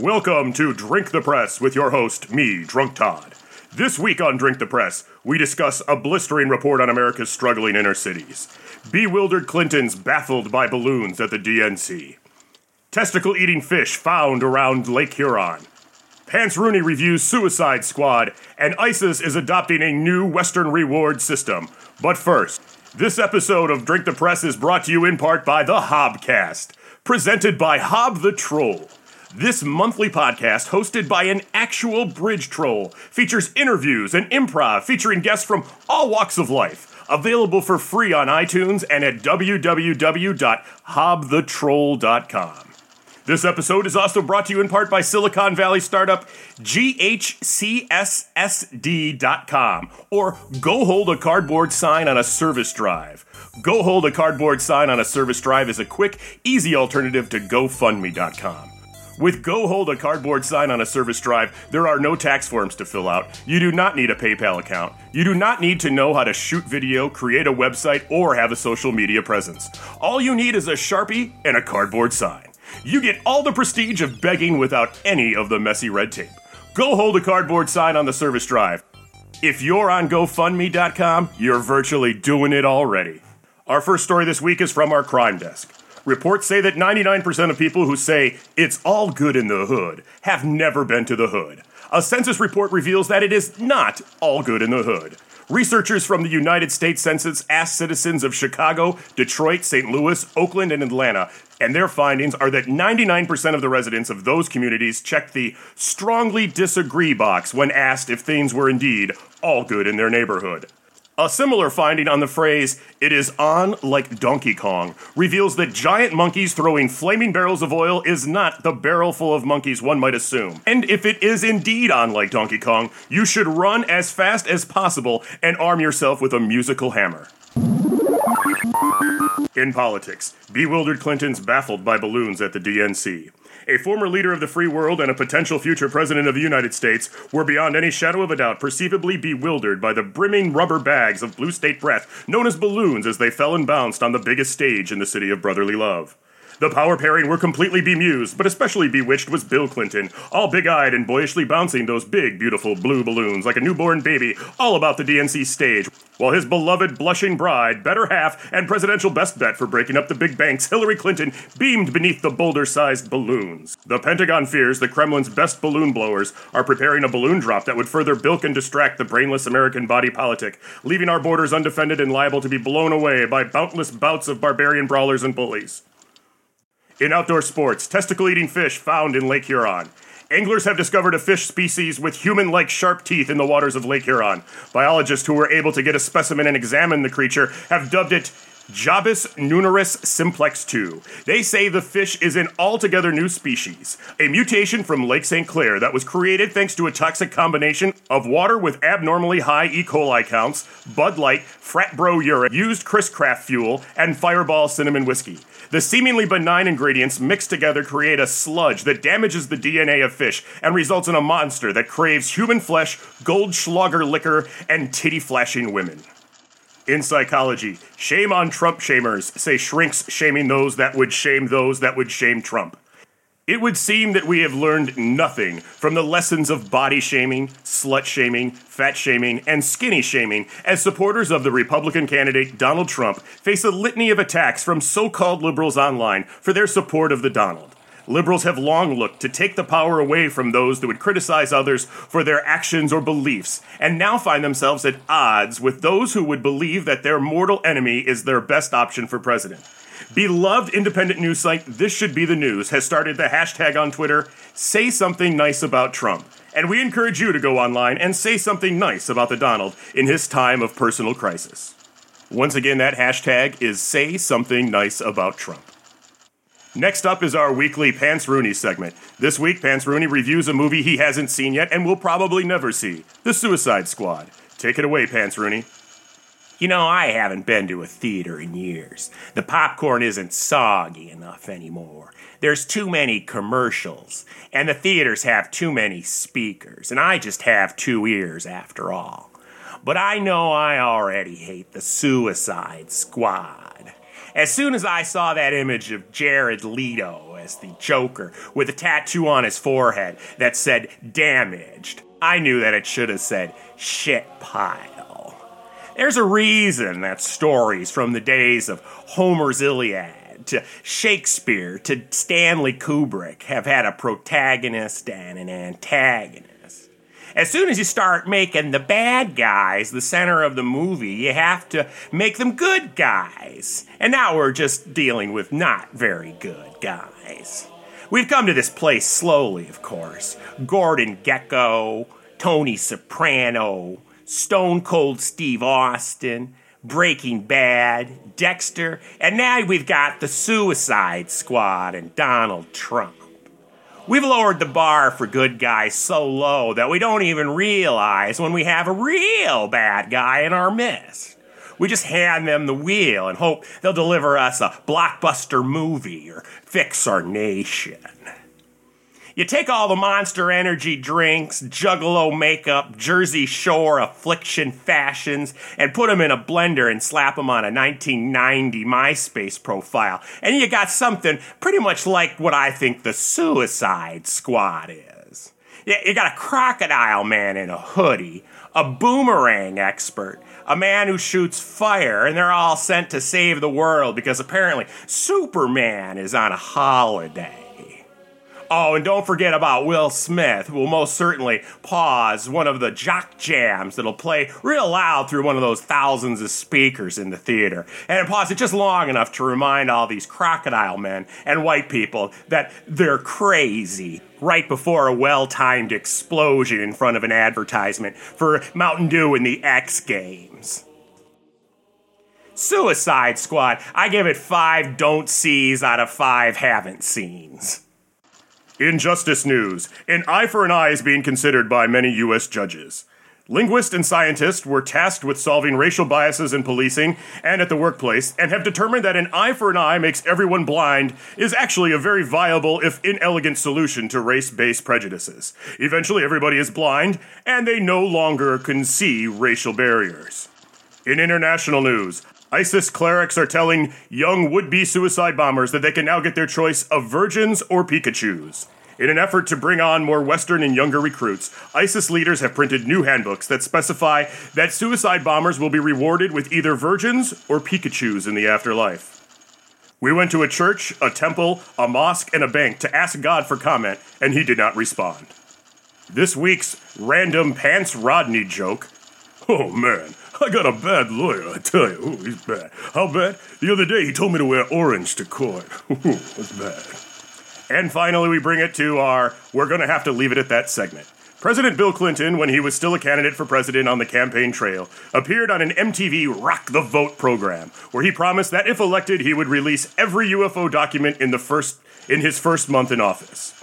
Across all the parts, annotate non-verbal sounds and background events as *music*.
Welcome to Drink the Press with your host, me, Drunk Todd. This week on Drink the Press, we discuss a blistering report on America's struggling inner cities, bewildered Clintons baffled by balloons at the DNC, testicle eating fish found around Lake Huron, Pants Rooney reviews Suicide Squad, and ISIS is adopting a new Western reward system. But first, this episode of Drink the Press is brought to you in part by the Hobcast, presented by Hob the Troll. This monthly podcast, hosted by an actual bridge troll, features interviews and improv featuring guests from all walks of life. Available for free on iTunes and at www.hobthetroll.com. This episode is also brought to you in part by Silicon Valley startup GHCSSD.com or Go Hold a Cardboard Sign on a Service Drive. Go Hold a Cardboard Sign on a Service Drive is a quick, easy alternative to GoFundMe.com. With Go Hold a Cardboard Sign on a Service Drive, there are no tax forms to fill out. You do not need a PayPal account. You do not need to know how to shoot video, create a website, or have a social media presence. All you need is a Sharpie and a cardboard sign. You get all the prestige of begging without any of the messy red tape. Go hold a cardboard sign on the service drive. If you're on GoFundMe.com, you're virtually doing it already. Our first story this week is from our crime desk. Reports say that 99% of people who say it's all good in the hood have never been to the hood. A census report reveals that it is not all good in the hood. Researchers from the United States Census asked citizens of Chicago, Detroit, St. Louis, Oakland, and Atlanta, and their findings are that 99% of the residents of those communities checked the strongly disagree box when asked if things were indeed all good in their neighborhood. A similar finding on the phrase, it is on like Donkey Kong, reveals that giant monkeys throwing flaming barrels of oil is not the barrel full of monkeys one might assume. And if it is indeed on like Donkey Kong, you should run as fast as possible and arm yourself with a musical hammer. In politics, bewildered Clintons baffled by balloons at the DNC a former leader of the free world and a potential future president of the United States, were beyond any shadow of a doubt perceivably bewildered by the brimming rubber bags of blue state breath known as balloons as they fell and bounced on the biggest stage in the city of brotherly love. The power pairing were completely bemused, but especially bewitched was Bill Clinton, all big eyed and boyishly bouncing those big, beautiful blue balloons like a newborn baby, all about the DNC stage, while his beloved blushing bride, better half, and presidential best bet for breaking up the big banks, Hillary Clinton, beamed beneath the boulder sized balloons. The Pentagon fears the Kremlin's best balloon blowers are preparing a balloon drop that would further bilk and distract the brainless American body politic, leaving our borders undefended and liable to be blown away by boundless bouts of barbarian brawlers and bullies. In outdoor sports, testicle eating fish found in Lake Huron. Anglers have discovered a fish species with human like sharp teeth in the waters of Lake Huron. Biologists who were able to get a specimen and examine the creature have dubbed it Jabus nunaris simplex 2. They say the fish is an altogether new species, a mutation from Lake St. Clair that was created thanks to a toxic combination of water with abnormally high E. coli counts, Bud Light, Frat Bro urine, used Chris Craft fuel, and Fireball cinnamon whiskey. The seemingly benign ingredients mixed together create a sludge that damages the DNA of fish and results in a monster that craves human flesh, gold Goldschlager liquor, and titty flashing women. In psychology, shame on Trump shamers, say shrinks shaming those that would shame those that would shame Trump. It would seem that we have learned nothing from the lessons of body shaming, slut shaming, fat shaming, and skinny shaming as supporters of the Republican candidate Donald Trump face a litany of attacks from so called liberals online for their support of the Donald. Liberals have long looked to take the power away from those that would criticize others for their actions or beliefs, and now find themselves at odds with those who would believe that their mortal enemy is their best option for president. Beloved independent news site This Should Be the News has started the hashtag on Twitter, Say Something Nice About Trump. And we encourage you to go online and say something nice about the Donald in his time of personal crisis. Once again, that hashtag is Say Something Nice About Trump. Next up is our weekly Pants Rooney segment. This week, Pants Rooney reviews a movie he hasn't seen yet and will probably never see The Suicide Squad. Take it away, Pants Rooney. You know, I haven't been to a theater in years. The popcorn isn't soggy enough anymore. There's too many commercials, and the theaters have too many speakers, and I just have two ears after all. But I know I already hate the Suicide Squad. As soon as I saw that image of Jared Leto as the Joker with a tattoo on his forehead that said damaged. I knew that it should have said shit pile. There's a reason that stories from the days of Homer's Iliad to Shakespeare to Stanley Kubrick have had a protagonist and an antagonist. As soon as you start making the bad guys the center of the movie, you have to make them good guys. And now we're just dealing with not very good guys. We've come to this place slowly, of course. Gordon Gekko, Tony Soprano, Stone Cold Steve Austin, Breaking Bad, Dexter, and now we've got the Suicide Squad and Donald Trump. We've lowered the bar for good guys so low that we don't even realize when we have a real bad guy in our midst. We just hand them the wheel and hope they'll deliver us a blockbuster movie or fix our nation. You take all the monster energy drinks, juggalo makeup, Jersey Shore affliction fashions, and put them in a blender and slap them on a 1990 MySpace profile, and you got something pretty much like what I think the Suicide Squad is. You got a crocodile man in a hoodie, a boomerang expert, a man who shoots fire, and they're all sent to save the world because apparently Superman is on a holiday. Oh, and don't forget about Will Smith, who will most certainly pause one of the jock jams that'll play real loud through one of those thousands of speakers in the theater. And pause it just long enough to remind all these crocodile men and white people that they're crazy right before a well timed explosion in front of an advertisement for Mountain Dew in the X Games. Suicide Squad, I give it five don't sees out of five haven't seens. In justice news, an eye for an eye is being considered by many U.S. judges. Linguists and scientists were tasked with solving racial biases in policing and at the workplace and have determined that an eye for an eye makes everyone blind is actually a very viable, if inelegant, solution to race based prejudices. Eventually, everybody is blind and they no longer can see racial barriers. In international news, ISIS clerics are telling young would be suicide bombers that they can now get their choice of virgins or Pikachus. In an effort to bring on more Western and younger recruits, ISIS leaders have printed new handbooks that specify that suicide bombers will be rewarded with either virgins or Pikachus in the afterlife. We went to a church, a temple, a mosque, and a bank to ask God for comment, and he did not respond. This week's random Pants Rodney joke. Oh man, I got a bad lawyer, I tell you. Ooh, he's bad. How bad? The other day he told me to wear orange to court. *laughs* Ooh, that's bad. And finally, we bring it to our We're Gonna Have to Leave It at That segment. President Bill Clinton, when he was still a candidate for president on the campaign trail, appeared on an MTV Rock the Vote program, where he promised that if elected, he would release every UFO document in the first in his first month in office.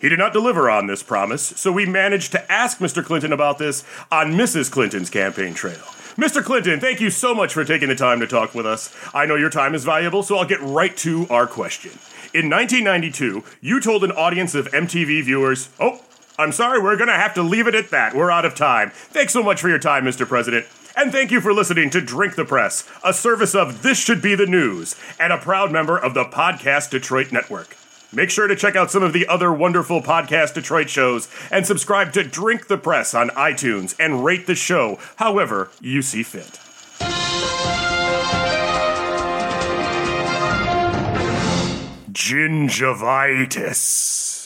He did not deliver on this promise, so we managed to ask Mr. Clinton about this on Mrs. Clinton's campaign trail. Mr. Clinton, thank you so much for taking the time to talk with us. I know your time is valuable, so I'll get right to our question. In 1992, you told an audience of MTV viewers, Oh, I'm sorry, we're gonna have to leave it at that. We're out of time. Thanks so much for your time, Mr. President. And thank you for listening to Drink the Press, a service of This Should Be the News, and a proud member of the Podcast Detroit Network. Make sure to check out some of the other wonderful Podcast Detroit shows and subscribe to Drink the Press on iTunes and rate the show however you see fit. Gingivitis.